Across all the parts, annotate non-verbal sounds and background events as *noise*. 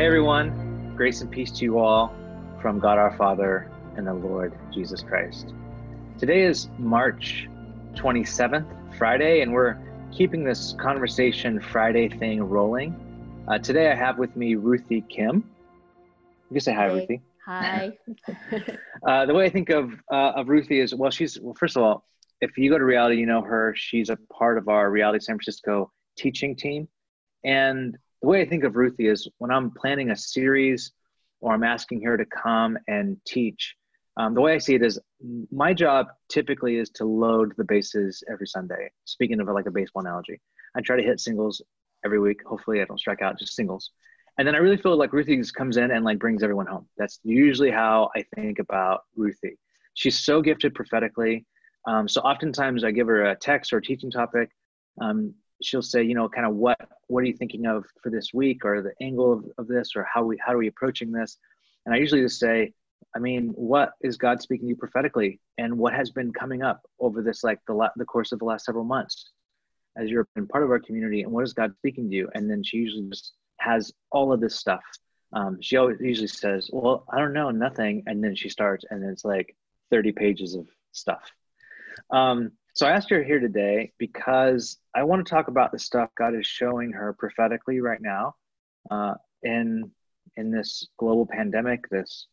Hey everyone, grace and peace to you all from God our Father and the Lord Jesus Christ. Today is March 27th, Friday, and we're keeping this conversation Friday thing rolling. Uh, today I have with me Ruthie Kim. You can say hi, Hey. Ruthie. Hi. *laughs* *laughs* Uh, the way I think of uh, of Ruthie is well, she's well. First of all, if you go to reality, you know her. She's a part of our Reality San Francisco teaching team. And the way I think of Ruthie is when I'm planning a series or I'm asking her to come and teach. Um, the way I see it is my job typically is to load the bases every Sunday. Speaking of like a baseball analogy, I try to hit singles every week. Hopefully, I don't strike out, just singles. And then I really feel like Ruthie comes in and like brings everyone home. That's usually how I think about Ruthie. She's so gifted prophetically. Um, so oftentimes I give her a text or a teaching topic. Um, she'll say, you know, kind of what what are you thinking of for this week, or the angle of, of this, or how we how are we approaching this? And I usually just say, I mean, what is God speaking to you prophetically, and what has been coming up over this like the la- the course of the last several months, as you're been part of our community, and what is God speaking to you? And then she usually just has all of this stuff. Um, she always usually says, "Well, I don't know, nothing," and then she starts, and it's like 30 pages of stuff. Um, so I asked her here today because I want to talk about the stuff God is showing her prophetically right now, uh, in in this global pandemic, this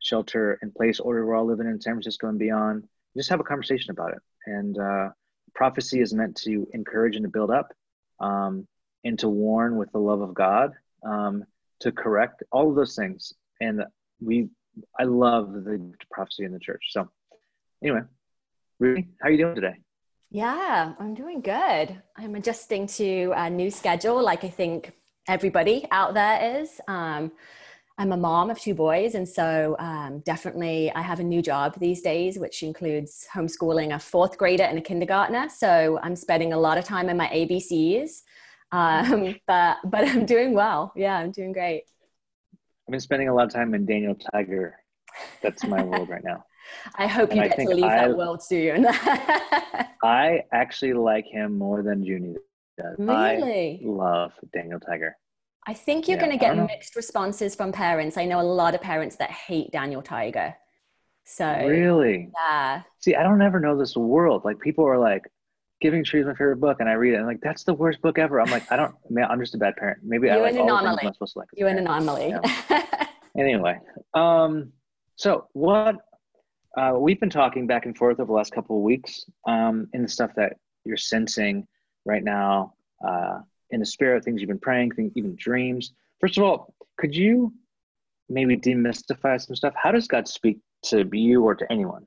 shelter in place order we're all living in San Francisco and beyond. Just have a conversation about it. And uh, prophecy is meant to encourage and to build up, um, and to warn with the love of God, um, to correct all of those things. And we, I love the prophecy in the church. So, anyway, Ruthie, how are you doing today? Yeah, I'm doing good. I'm adjusting to a new schedule, like I think everybody out there is. Um, I'm a mom of two boys, and so um, definitely I have a new job these days, which includes homeschooling a fourth grader and a kindergartner. So I'm spending a lot of time in my ABCs, um, but but I'm doing well. Yeah, I'm doing great. I've been spending a lot of time in Daniel Tiger. That's my world right now. I hope you I get to leave I- that world soon. *laughs* I actually like him more than Junie does. I really? love Daniel Tiger. I think you're Yeah, going to get mixed responses from parents. I know a lot of parents that hate Daniel Tiger. So, Really? yeah. See, I don't ever know this world. Like people are like, Giving Tree is my favorite book, and I read it, and like that's the worst book ever. I'm like, I don't. Man, I'm just a bad parent. Maybe I You're like an anomaly. I'm supposed to like. You're an anomaly. *laughs* Anyway, um, so what? Uh, we've been talking back and forth over the last couple of weeks um, in the stuff that you're sensing right now uh, in the spirit, things you've been praying, things, even dreams. First of all, could you maybe demystify some stuff? How does God speak to you or to anyone?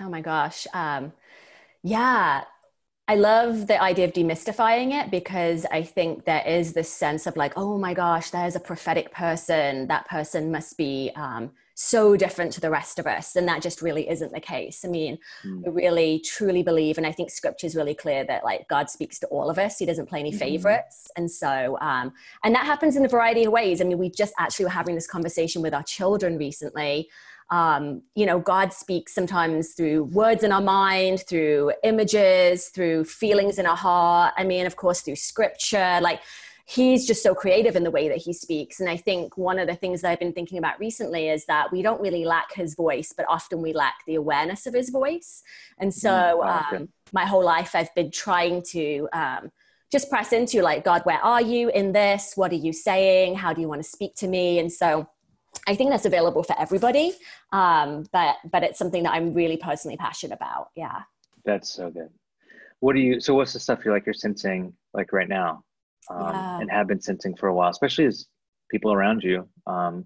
oh my gosh. Um, yeah. I love the idea of demystifying it because I think there is this sense of like, oh my gosh, there's a prophetic person. That person must be um, so different to the rest of us. And that just really isn't the case. I mean, Hmm. I really truly believe, and I think scripture is really clear that like God speaks to all of us. He doesn't play any Mhm. favorites. And so, um, and that happens in a variety of ways. I mean, we just actually were having this conversation with our children recently. Um, you know, God speaks sometimes through words in our mind, through images, through feelings in our heart. I mean, of course, through scripture. Like, he's just so creative in the way that he speaks. And I think one of the things that I've been thinking about recently is that we don't really lack his voice, but often we lack the awareness of his voice. And so, Mm, wow, good. um, my whole life, I've been trying to um, just press into like, God, where are you in this? What are you saying? How do you want to speak to me? And so, I think that's available for everybody, um, but but it's something that I'm really personally passionate about. Yeah. That's so good. What do you? So, what's the stuff you're like you're sensing like right now, um, Yeah. and have been sensing for a while, especially as people around you um,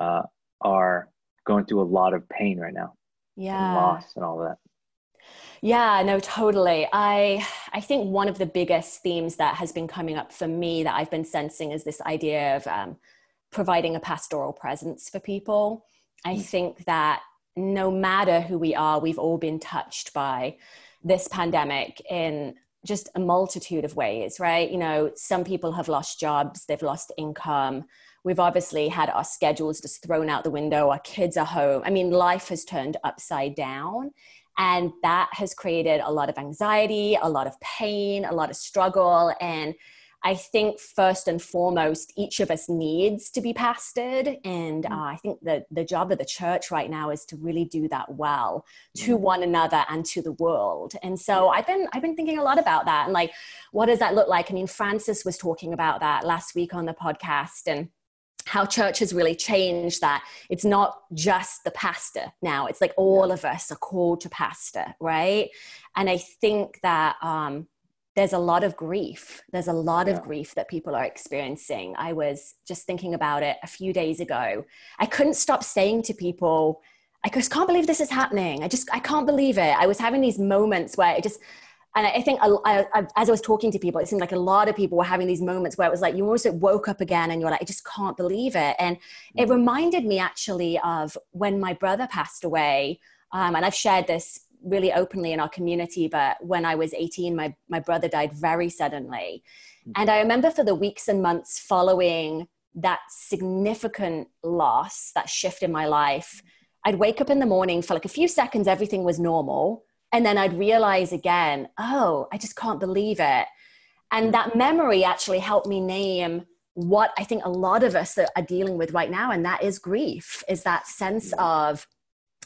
uh, are going through a lot of pain right now and Yeah. loss and all that. Yeah, no, totally. I I think one of the biggest themes that has been coming up for me that I've been sensing is this idea of um, providing a pastoral presence for people. I Mm. think that no matter who we are, we've all been touched by this pandemic in just a multitude of ways, right? You know, some people have lost jobs, they've lost income. We've obviously had our schedules just thrown out the window, our kids are home. I mean, life has turned upside down. And that has created a lot of anxiety, a lot of pain, a lot of struggle. And I think first and foremost, each of us needs to be pastored. And mm. uh, I think that the job of the church right now is to really do that well to mm. one another and to the world. And so I've been, I've been thinking a lot about that. And like, what does that look like? I mean, Francis was talking about that last week on the podcast. And how church has really changed that it's not just the pastor now it's like all of us are called to pastor right and i think that um, there's a lot of grief. There's a lot yeah. of grief that people are experiencing. I was just thinking about it a few days ago. I couldn't stop saying to people, I just can't believe this is happening. I just, I can't believe it. I was having these moments where it just, and I think I, I, as I was talking to people, it seemed like a lot of people were having these moments where it was like you almost woke up again and you're like, I just can't believe it. And it mm. reminded me actually of when my brother passed away. Um, and I've shared this really openly in our community, but when I was 18, my, my brother died very suddenly. Mm-hmm. And I remember for the weeks and months following that significant loss, that shift in my life, I'd wake up in the morning for like a few seconds, everything was normal. And then I'd realize again, oh, I just can't believe it. And mm. that memory actually helped me name what I think a lot of us are dealing with right now, and that is grief, is that sense of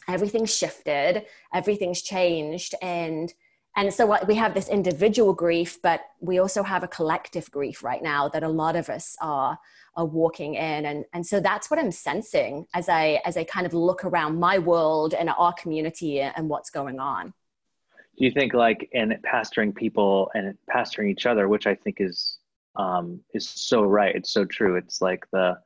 everything's shifted everything's changed and and so we have this individual grief but we also have a collective grief right now that a lot of us are are walking in and and so that's what i'm sensing as i as i kind of look around my world and our community and what's going on. Do you think like in pastoring people and pastoring each other which i think is um is so right it's so true it's like the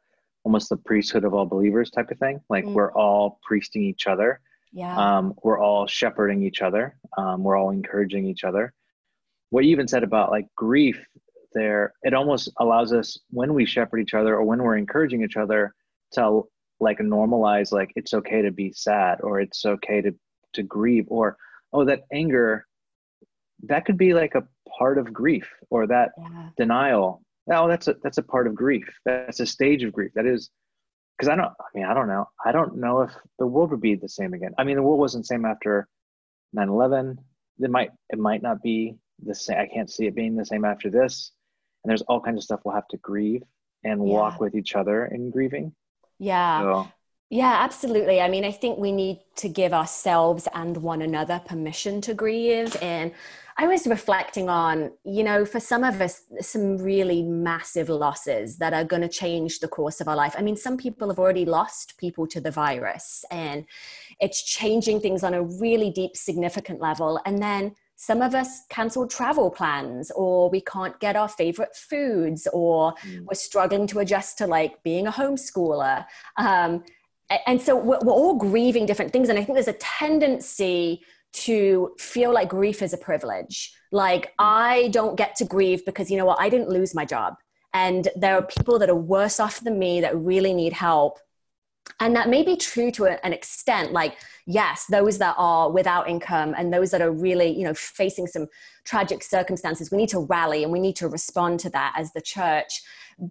almost the priesthood of all believers type of thing. Like mm. we're all priesting each other. Yeah. Um, we're all shepherding each other. Um, we're all encouraging each other. What you even said about like grief there, it almost allows us when we shepherd each other or when we're encouraging each other to like normalize like it's okay to be sad or it's okay to to grieve or oh that anger that could be like a part of grief or that yeah. denial oh that's a that's a part of grief. That's a stage of grief. That is because i don't i mean i don't know. I don't know if the world would be the same again. I mean the world wasn't the same after 9-11 it might it might not be the same. I can't see it being the same after this. And there's all kinds of stuff we'll have to grieve and yeah. walk with each other in grieving. Yeah. So, yeah, absolutely. I mean, I think we need to give ourselves and one another permission to grieve. And I was reflecting on, you know, for some of us, some really massive losses that are going to change the course of our life. I mean, some people have already lost people to the virus, and it's changing things on a really deep, significant level. And then some of us cancelled travel plans or we can't get our favorite foods or mm. we're struggling to adjust to like being a homeschooler um, and so we're, we're all grieving different things and i think there's a tendency to feel like grief is a privilege. Like i don't get to grieve because you know what i didn't lose my job. And there are people that are worse off than me that really need help. And that may be true to an extent. Like yes those that are without income and those that are really you know facing some tragic circumstances we need to rally and we need to respond to that as the church.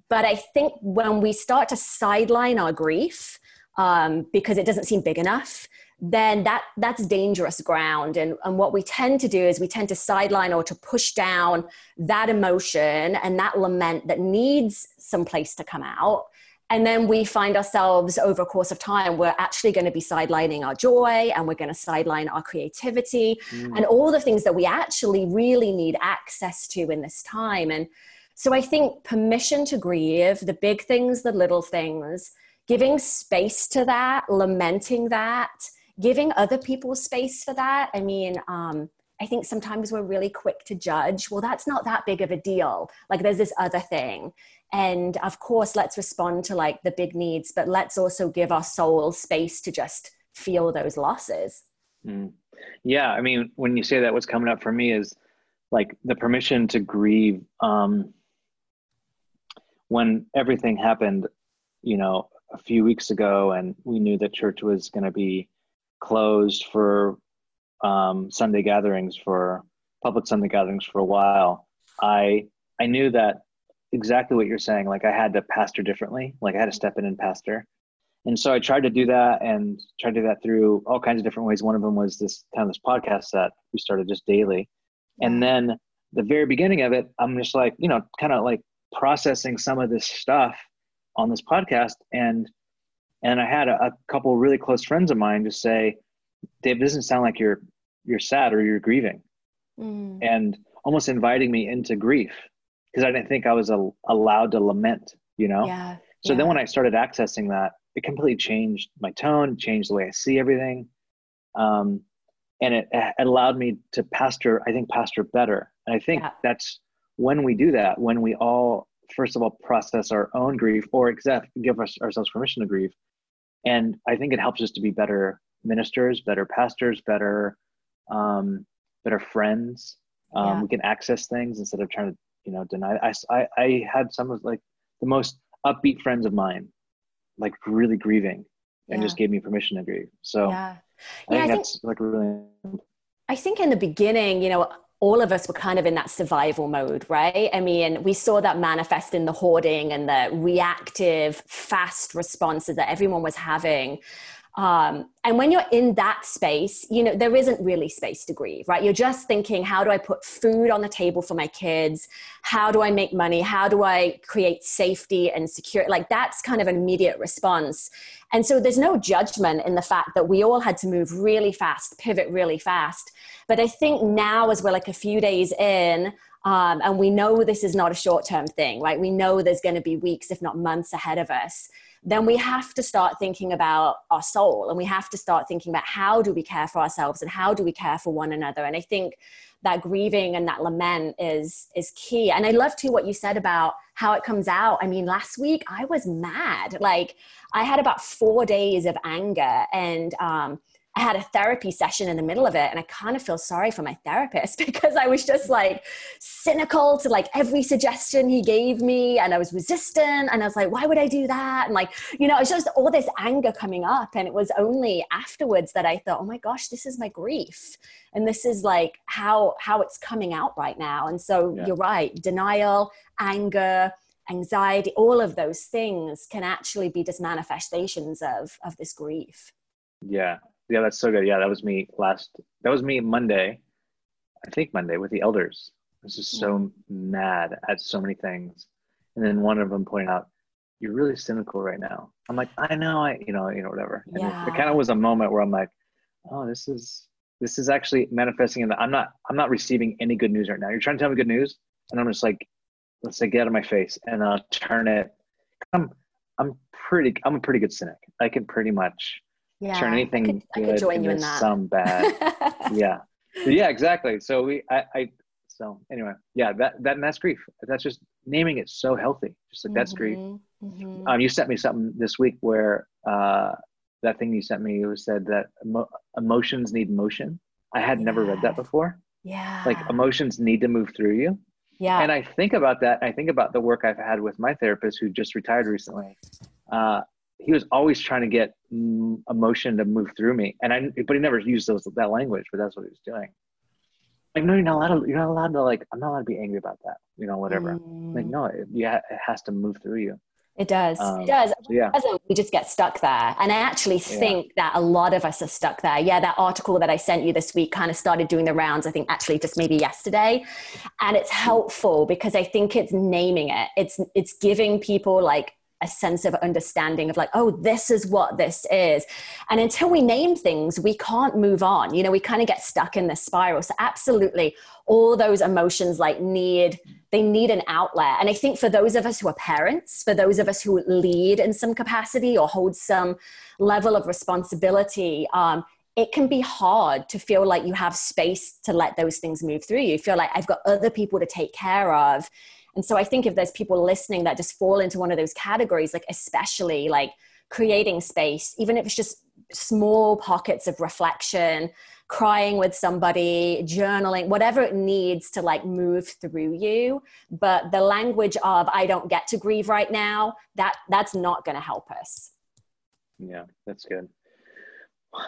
But i think when we start to sideline our grief um, because it doesn't seem big enough then that that's dangerous ground. And, and what we tend to do is we tend to sideline or to push down that emotion and that lament that needs some place to come out. And then we find ourselves over a course of time we're actually going to be sidelining our joy and we're going to sideline our creativity mm. and all the things that we actually really need access to in this time. And so i think permission to grieve the big things the little things giving space to that, lamenting that, giving other people space for that. I mean, um, I think sometimes we're really quick to judge. Well, that's not that big of a deal. Like, there's this other thing. And of course, let's respond to like the big needs, but let's also give our soul space to just feel those losses. Mm. Yeah. I mean, when you say that, what's coming up for me is like the permission to grieve. Um, when everything happened, you know, a few weeks ago, and we knew that church was going to be closed for um, Sunday gatherings for public Sunday gatherings for a while. I I knew that exactly what you're saying. Like I had to pastor differently. Like I had to step in and pastor. And so I tried to do that and tried to do that through all kinds of different ways. One of them was this kind of this podcast that we started just daily. And then the very beginning of it, I'm just like, you know, kind of like processing some of this stuff on this podcast. And, and I had a, a couple really close friends of mine just say, Dave, doesn't sound like you're, you're sad or you're grieving. Mm. And almost inviting me into grief because I didn't think I was a, allowed to lament, you know? Yeah. So yeah. then when I started accessing that, it completely changed my tone, changed the way I see everything. Um, and it, it allowed me to pastor, I think, pastor better. And I think yeah. that's when we do that, when we all, first of all, process our own grief or accept, give us, ourselves permission to grieve. And I think it helps us to be better ministers, better pastors, better, um, better friends. Um, yeah. We can access things instead of trying to, you know, deny. I, I, I had some of like the most upbeat friends of mine, like really grieving and yeah. just gave me permission to grieve. So yeah, I think I that's like really. I think in the beginning, you know, all of us were kind of in that survival mode, right? I mean, we saw that manifest in the hoarding and the reactive, fast responses that everyone was having. Um, and when you're in that space, you know, there isn't really space to grieve, right? You're just thinking, how do I put food on the table for my kids? How do I make money? How do I create safety and security? Like that's kind of an immediate response. And so there's no judgment in the fact that we all had to move really fast, pivot really fast. But I think now, as we're like a few days in, um, and we know this is not a short term thing, right? We know there's going to be weeks, if not months ahead of us then we have to start thinking about our soul and we have to start thinking about how do we care for ourselves and how do we care for one another. And i think that grieving and that lament is is key. And i love too what you said about how it comes out. I mean last week i was mad. Like i had about four days of anger and um, I had a therapy session in the middle of it, and I kind of feel sorry for my therapist *laughs* because I was just like cynical to like every suggestion he gave me, and I was resistant, and I was like, why would I do that? And like, you know, it's just all this anger coming up, and it was only afterwards that I thought, oh my gosh, this is my grief, and this is like how how it's coming out right now. And so yeah. you're right, denial, anger anxiety all of those things can actually be just manifestations of of this grief yeah yeah, that's so good. Yeah, that was me last. That was me Monday. I think Monday with the elders. I was just so mad at so many things, and then one of them pointed out, "You're really cynical right now." I'm like, "I know, I, you know, you know, whatever." And yeah. it, it kind of was a moment where I'm like, "Oh, this is this is actually manifesting in that I'm not I'm not receiving any good news right now. You're trying to tell me good news, and I'm just like, let's say get out of my face and I'll turn it. I'm I'm pretty I'm a pretty good cynic. I can pretty much yeah, turn anything I could, I could join you in that. some bad. *laughs* yeah, yeah, exactly. So we, I, I, so anyway, yeah, that that and that's grief. That's just naming it so healthy. Just like mm-hmm, that's grief. Mm-hmm, mm-hmm. Um, you sent me something this week where uh, that thing you sent me was said that emo- emotions need motion. I had yeah. never read that before. Yeah, like emotions need to move through you. Yeah, and I think about that. I think about the work I've had with my therapist who just retired recently. Uh, he was always trying to get emotion to move through me, and I but he never used those that language, but that's what he was doing. Like, no, you're not allowed to. You're not allowed to like. I'm not allowed to be angry about that. You know, whatever. Mm. Like, no, it, yeah, it has to move through you. It does. Um, it does. So yeah. We just get stuck there. And I actually think yeah. that a lot of us are stuck there. Yeah, that article that I sent you this week kind of started doing the rounds, I think actually just maybe yesterday. And it's helpful because I think it's naming it. It's it's giving people like a sense of understanding of like oh this is what this is. And until we name things we can't move on. You know we kind of get stuck in this spiral. So absolutely all those emotions like need they need an outlet. And i think for those of us who are parents for those of us who lead in some capacity or hold some level of responsibility um, it can be hard to feel like you have space to let those things move through you. you. Feel like i've got other people to take care of and so I think if there's people listening that just fall into one of those categories, like especially like creating space, even if it's just small pockets of reflection, crying with somebody, journaling, whatever it needs to like move through you. But the language of I don't get to grieve right now, that that's not going to help us. Yeah, that's good.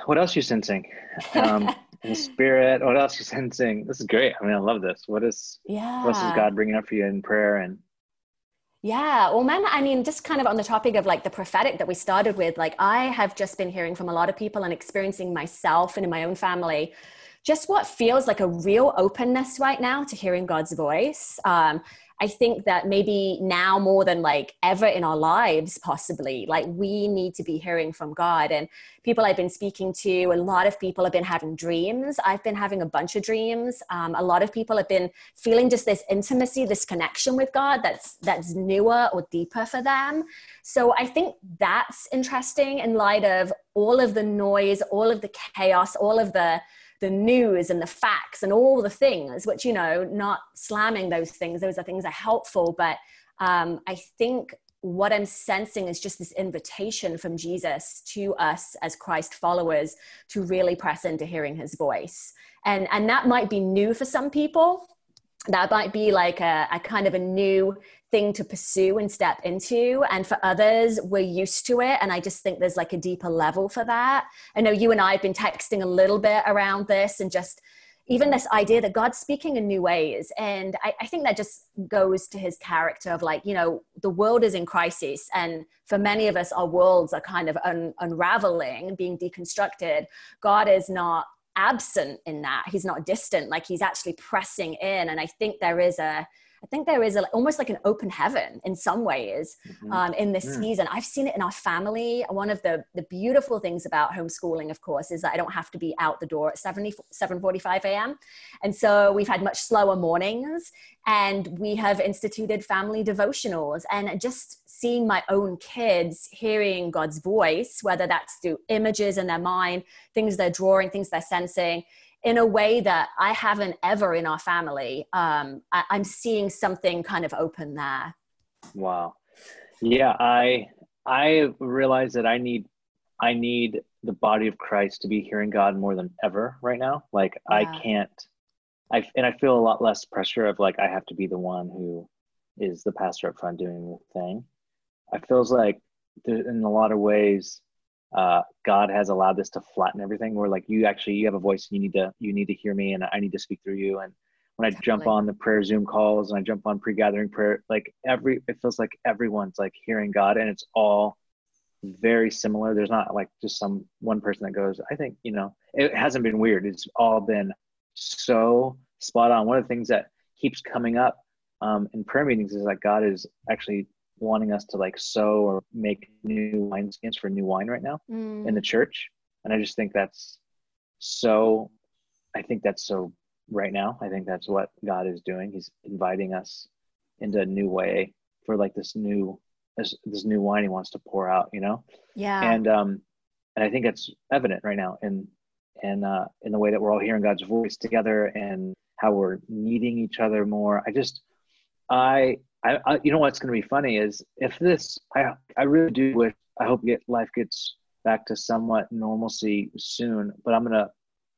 What else are you sensing? Um, *laughs* in spirit. What else you're sensing? This is great. I mean, I love this. What is yeah? What else is God bringing up for you in prayer and? Yeah, well, man, I mean, just kind of on the topic of like the prophetic that we started with, like I have just been hearing from a lot of people and experiencing myself and in my own family just what feels like a real openness right now to hearing God's voice. Um, I think that maybe now more than like ever in our lives, possibly, like we need to be hearing from God. And people I've been speaking to, a lot of people have been having dreams. I've been having a bunch of dreams. Um, a lot of people have been feeling just this intimacy, this connection with God that's that's newer or deeper for them. So I think that's interesting in light of all of the noise, all of the chaos, all of the the news and the facts and all the things, which, you know, not slamming those things, those are things are helpful. But um, I think what I'm sensing is just this invitation from Jesus to us as Christ followers to really press into hearing his voice. And, and that might be new for some people. That might be like a, a kind of a new thing to pursue and step into. And for others, we're used to it. And I just think there's like a deeper level for that. I know you and I have been texting a little bit around this and just even this idea that God's speaking in new ways. And I, I, think that just goes to his character of like, you know, the world is in crisis. And for many of us, our worlds are kind of un- unraveling, being deconstructed. God is not absent in that. He's not distant, like he's actually pressing in. And I think there is a, I think there is a, almost like an open heaven in some ways mm-hmm. um, in this yeah. season. I've seen it in our family. One of the, the beautiful things about homeschooling, of course, is that I don't have to be out the door at 7, 7.45 a.m. And so we've had much slower mornings and we have instituted family devotionals and just seeing my own kids hearing God's voice, whether that's through images in their mind, things they're drawing, things they're sensing, in a way that I haven't ever in our family. Um, I, I'm seeing something kind of open there. Wow. Yeah, I I realize that I need I need the body of Christ to be hearing God more than ever right now. Like yeah. I can't I and I feel a lot less pressure of like I have to be the one who is the pastor up front doing the thing. I feels like in a lot of ways uh, God has allowed this to flatten everything. Where like you actually you have a voice, you need to you need to hear me, and I need to speak through you. And when I Definitely. jump on the prayer Zoom calls and I jump on pre-gathering prayer, like every it feels like everyone's like hearing God, and it's all very similar. There's not like just some one person that goes. I think you know it hasn't been weird. It's all been so spot on. One of the things that keeps coming up um, in prayer meetings is that God is actually wanting us to like sow or make new wineskins for new wine right now mm. in the church. And I just think that's so, I think that's so right now. I think that's what God is doing. He's inviting us into a new way for like this new, this, this new wine he wants to pour out, you know? Yeah. And, um, and I think it's evident right now in, in, uh, in the way that we're all hearing God's voice together and how we're needing each other more. I just, I I, I you know what's going to be funny is if this I I really do wish I hope get life gets back to somewhat normalcy soon, but I'm gonna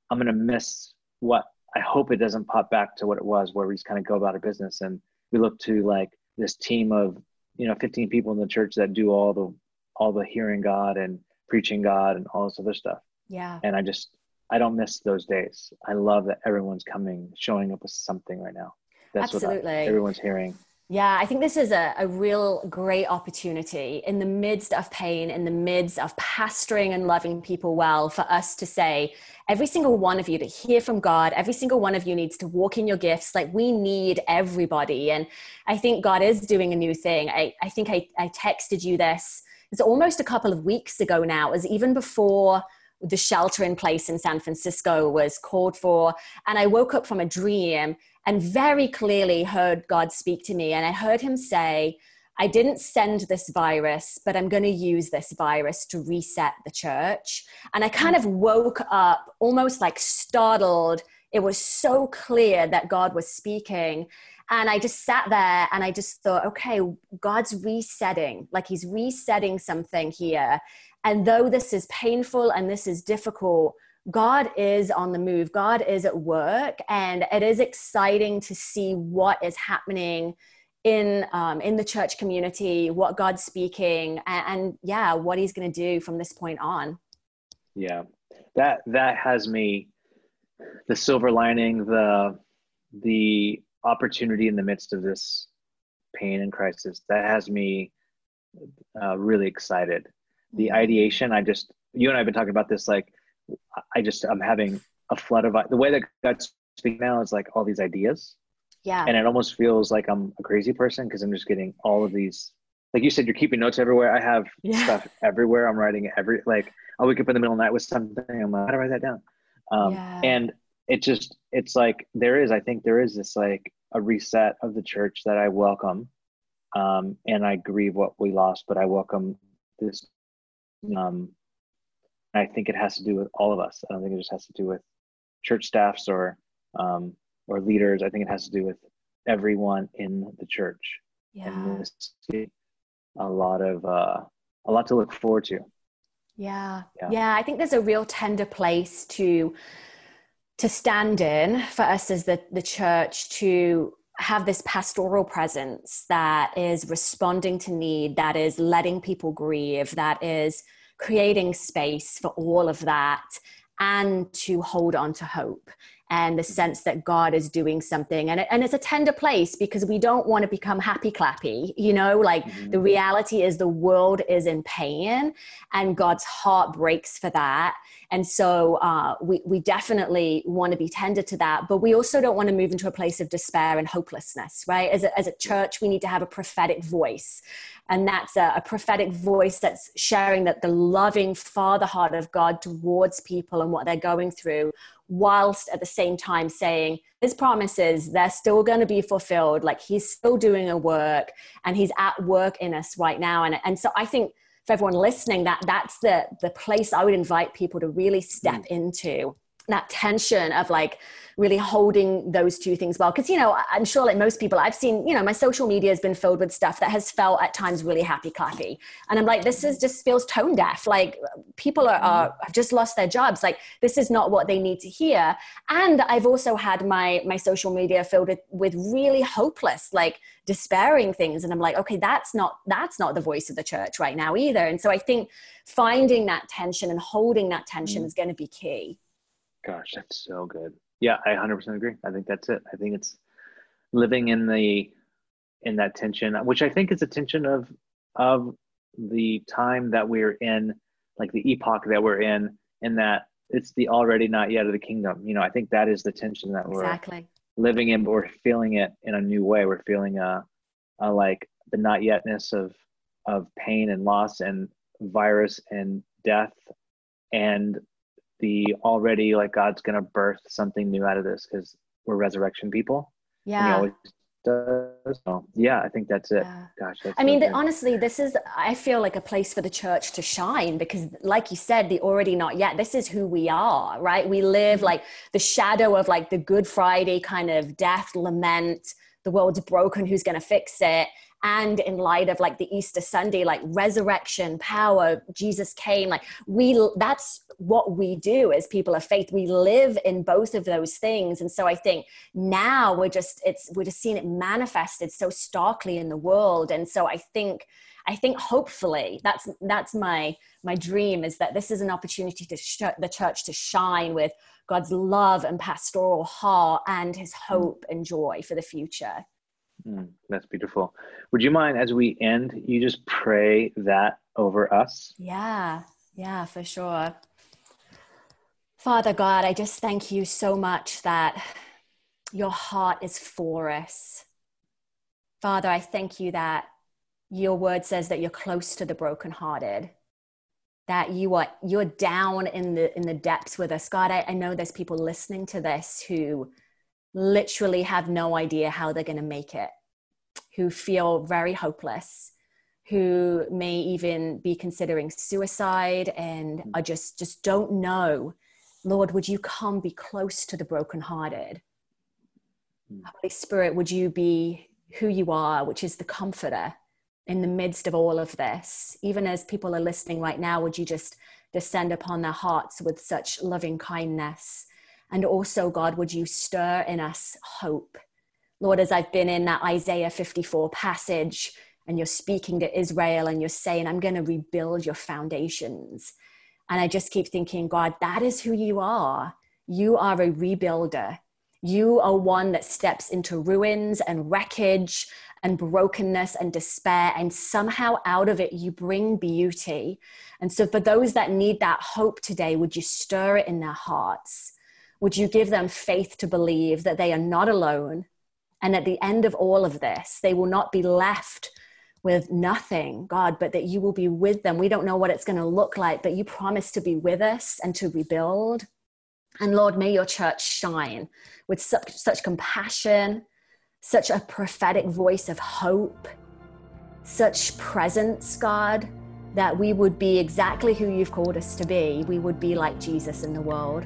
I'm gonna miss what I hope it doesn't pop back to what it was where we just kind of go about our business and we look to like this team of you know 15 people in the church that do all the all the hearing God and preaching God and all this other stuff. Yeah. And I just I don't miss those days. I love that everyone's coming, showing up with something right now. That's Absolutely. what I, everyone's hearing. Yeah, I think this is a, a real great opportunity in the midst of pain, in the midst of pastoring and loving people well, for us to say, every single one of you to hear from God, every single one of you needs to walk in your gifts. Like we need everybody. And I think God is doing a new thing. I, I think I, I texted you this. It's almost a couple of weeks ago now, as even before the shelter in place in San Francisco was called for. And I woke up from a dream and very clearly heard God speak to me. And I heard him say, I didn't send this virus, but I'm going to use this virus to reset the church. And I kind of woke up almost like startled. It was so clear that God was speaking. And I just sat there and I just thought, okay, God's resetting, like he's resetting something here. And though this is painful and this is difficult, God is on the move, God is at work, and it is exciting to see what is happening in um, in the church community, what God's speaking, and, and yeah, what He's going to do from this point on. Yeah, that that has me the silver lining, the the opportunity in the midst of this pain and crisis. That has me uh, really excited. The mm-hmm. ideation, I just you and I have been talking about this like I just I'm having a flood of the way that God's speaking now is like all these ideas. Yeah. And it almost feels like I'm a crazy person because I'm just getting all of these. Like you said, you're keeping notes everywhere. I have yeah. stuff everywhere. I'm writing every like I'll wake up in the middle of the night with something. I'm like, how to write that down? Um, yeah. And it just it's like there is. I think there is this like a reset of the church that I welcome, um, and I grieve what we lost, but I welcome this. Um, I think it has to do with all of us. I don't think it just has to do with church staffs or um, or leaders. I think it has to do with everyone in the church. Yeah. And this a lot of uh, a lot to look forward to. Yeah. yeah. Yeah. I think there's a real tender place to to stand in for us as the, the church to have this pastoral presence that is responding to need, that is letting people grieve, that is creating space for all of that, and to hold on to hope and the sense that God is doing something. And, it, and it's a tender place because we don't want to become happy clappy. You know, like mm-hmm. the reality is the world is in pain and God's heart breaks for that. And so uh, we, we definitely want to be tender to that, but we also don't want to move into a place of despair and hopelessness, right? As a, as a church, we need to have a prophetic voice. And that's a, a prophetic voice that's sharing that the loving father heart of God towards people and what they're going through whilst at the same time saying his promises they're still going to be fulfilled. Like he's still doing a work and he's at work in us right now. And, and so i think for everyone listening that that's the the place i would invite people to really step mm. into that tension of like really holding those two things well. Because you know i'm sure like most people i've seen you know my social media has been filled with stuff that has felt at times really happy clappy. And i'm like this is just feels tone deaf. Like people are, are have just lost their jobs. Like this is not what they need to hear. And i've also had my my social media filled with, with really hopeless like despairing things. And i'm like okay that's not that's not the voice of the church right now either. And so i think finding that tension and holding that tension mm. is going to be key Gosh, that's so good. Yeah, I 100% agree. I think that's it. I think it's living in the in that tension, which I think is a tension of of the time that we're in, like the epoch that we're in, in that it's the already not yet of the kingdom. You know, I think that is the tension that we're exactly. living in, but we're feeling it in a new way. We're feeling a, a like the not yetness of of pain and loss and virus and death and the already like God's gonna birth something new out of this because we're resurrection people. Yeah. Does. So, yeah, I think that's it. Yeah. Gosh, that's I mean, the, honestly, this is I feel like a place for the church to shine because, like you said, the already not yet. This is who we are, right? We live mm-hmm. like the shadow of like the Good Friday kind of death, lament. The world's broken. Who's going to fix it? And in light of like the Easter Sunday, like resurrection, power, Jesus came, like we, that's what we do as people of faith. We live in both of those things. And so I think now we're just, it's, we're just seeing it manifested so starkly in the world. And so I think, I think hopefully that's that's my my dream is that this is an opportunity to sh- the church to shine with God's love and pastoral heart and His mm. hope and joy for the future. Mm, that's beautiful. Would you mind, as we end, you just pray that over us? Yeah, yeah, for sure. Father God, I just thank you so much that your heart is for us. Father, I thank you that your word says that you're close to the brokenhearted that you are you're down in the in the depths with us god I, I know there's people listening to this who literally have no idea how they're going to make it, who feel very hopeless, who may even be considering suicide and are just just don't know. Lord, would you come be close to the brokenhearted? Mm. Holy Spirit, would you be who you are, which is the comforter in the midst of all of this? Even as people are listening right now, would you just descend upon their hearts with such loving kindness? And also, God, would you stir in us hope? Lord, as I've been in that Isaiah 54 passage, and you're speaking to Israel and you're saying, I'm going to rebuild your foundations. And I just keep thinking, God, that is who you are. You are a rebuilder. You are one that steps into ruins and wreckage and brokenness and despair, and somehow out of it you bring beauty. And so, for those that need that hope today, would you stir it in their hearts? Would you give them faith to believe that they are not alone? And at the end of all of this, they will not be left with nothing, God, but that you will be with them. We don't know what it's going to look like, but you promise to be with us and to rebuild. And Lord, may your church shine with such, such compassion, such a prophetic voice of hope, such presence, God, that we would be exactly who you've called us to be. We would be like Jesus in the world.